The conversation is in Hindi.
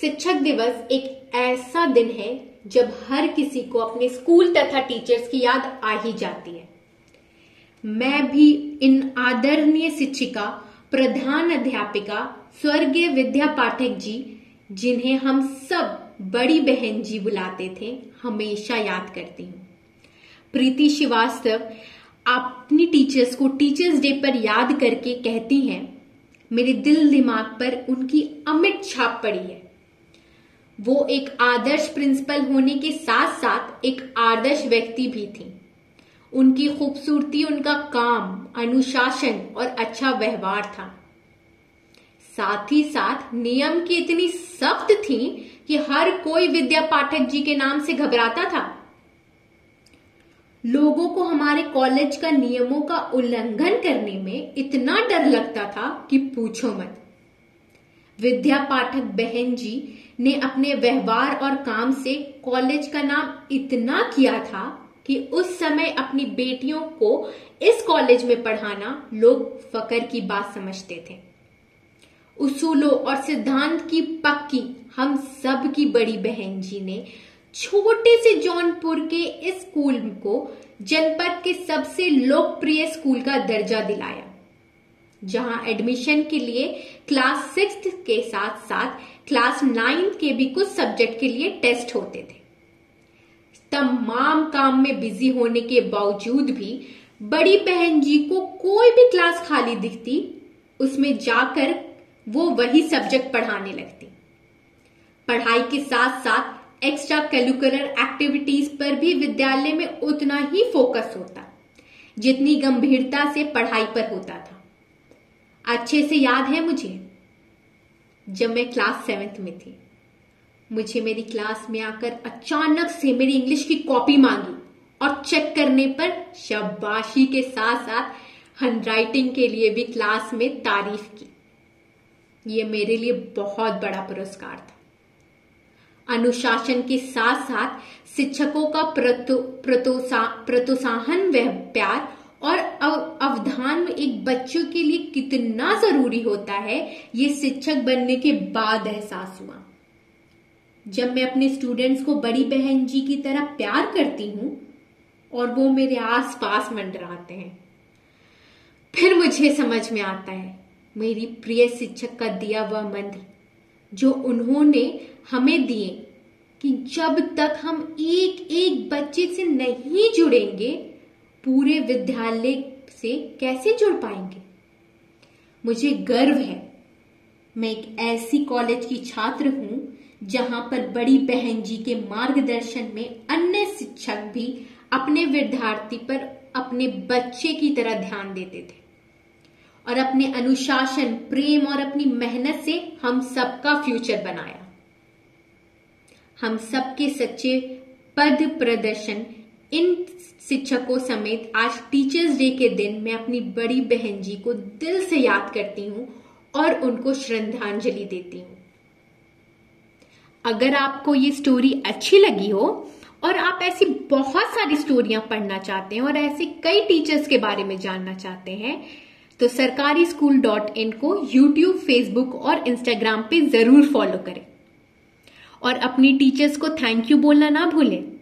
शिक्षक दिवस एक ऐसा दिन है जब हर किसी को अपने स्कूल तथा टीचर्स की याद आ ही जाती है। मैं भी इन आदरणीय शिक्षिका, प्रधान अध्यापिका, स्वर्गीय विद्या पाठक जी, जिन्हें हम सब बड़ी बहन जी बुलाते थे, हमेशा याद करती हूँ। प्रीति श्रीवास्तव अपनी टीचर्स को टीचर्स डे पर याद करके कहती हैं, मेरे दिल दिमाग पर उनकी अमिट छाप पड़ी है। वो एक आदर्श प्रिंसिपल होने के साथ साथ एक आदर्श व्यक्ति भी थी। उनकी खूबसूरती, उनका काम, अनुशासन और अच्छा व्यवहार था। साथ ही साथ नियम की इतनी सख्त थी कि हर कोई विद्या पाठक जी के नाम से घबराता था। लोगों को हमारे कॉलेज का नियमों का उल्लंघन करने में इतना डर लगता था कि पूछो मत। विद्या पाठक बहन जी ने अपने व्यवहार और काम से कॉलेज का नाम इतना किया था कि उस समय अपनी बेटियों को इस कॉलेज में पढ़ाना लोग फकर की बात समझते थे। उसूलों और सिद्धांत की पक्की हम सब की बड़ी बहन जी ने छोटे से जौनपुर के इस स्कूल को जनपद के सबसे लोकप्रिय स्कूल का दर्जा दिलाया। जहाँ एडमिशन के लिए क्लास सिक्स के साथ साथ क्लास नाइन्थ के भी कुछ सब्जेक्ट के लिए टेस्ट होते थे। तमाम काम में बिज़ी होने के बावजूद भी बड़ी बहन जी को कोई भी क्लास खाली दिखती, उसमें जाकर वो वही सब्जेक्ट पढ़ाने लगती। पढ़ाई के साथ साथ एक्स्ट्रा करिकुलर एक्टिविटीज़ पर भी विद्यालय में उतना ही फोकस होता, जितनी गंभीरता से पढ़ाई पर होता था। अच्छे से याद है मुझे? जब मैं क्लास सेवेंथ में थी। मुझे मेरी क्लास में आकर अचानक से मेरी इंग्लिश की कॉपी मांगी और चेक करने पर शाबाशी के साथ साथ हैंडराइटिंग के लिए भी क्लास में तारीफ़ की। ये मेरे लिए बहुत बड़ा पुरस्कार था। अनुशासन के साथ साथ शिक्षकों का प्रोत्साहन प्यार और अवधान में बच्चों के लिए कितना ज़रूरी होता है, ये शिक्षक बनने के बाद एहसास हुआ। जब मैं अपने स्टूडेंट्स को बड़ी बहन जी की तरह प्यार करती हूँ, और वो मेरे आस पास मंडराते हैं, फिर मुझे समझ में आता है, मेरी प्रिय शिक्षक का दिया हुआ मंत्र, जो उन्होंने हमें दिए कि जब तक हम एक एक बच्चे से नहीं जुड़ेंगे, पूरे विद्यालय से कैसे जुड़ पाएँगे? मुझे गर्व है। मैं एक ऐसी कॉलेज की छात्र हूँ, जहाँ पर बड़ी बहन जी के मार्गदर्शन में अन्य शिक्षक भी अपने विद्यार्थी पर अपने बच्चे की तरह ध्यान देते थे। और अपने अनुशासन, प्रेम और अपनी मेहनत से हम सबका फ्यूचर बनाया। हम सबके सच्चे पद प्रदर्शन इन शिक्षकों समेत आज टीचर्स डे के दिन मैं अपनी बड़ी बहन जी को दिल से याद करती हूँ और उनको श्रद्धांजलि देती हूँ। अगर आपको ये स्टोरी अच्छी लगी हो और आप ऐसी बहुत सारी स्टोरियाँ पढ़ना चाहते हैं और ऐसे कई टीचर्स के बारे में जानना चाहते हैं तो सरकारी स्कूल डॉट इन को यूट्यूब फेसबुक और इंस्टाग्राम पे ज़रूर फॉलो करें। और अपनी टीचर्स को थैंक यू बोलना ना भूलें।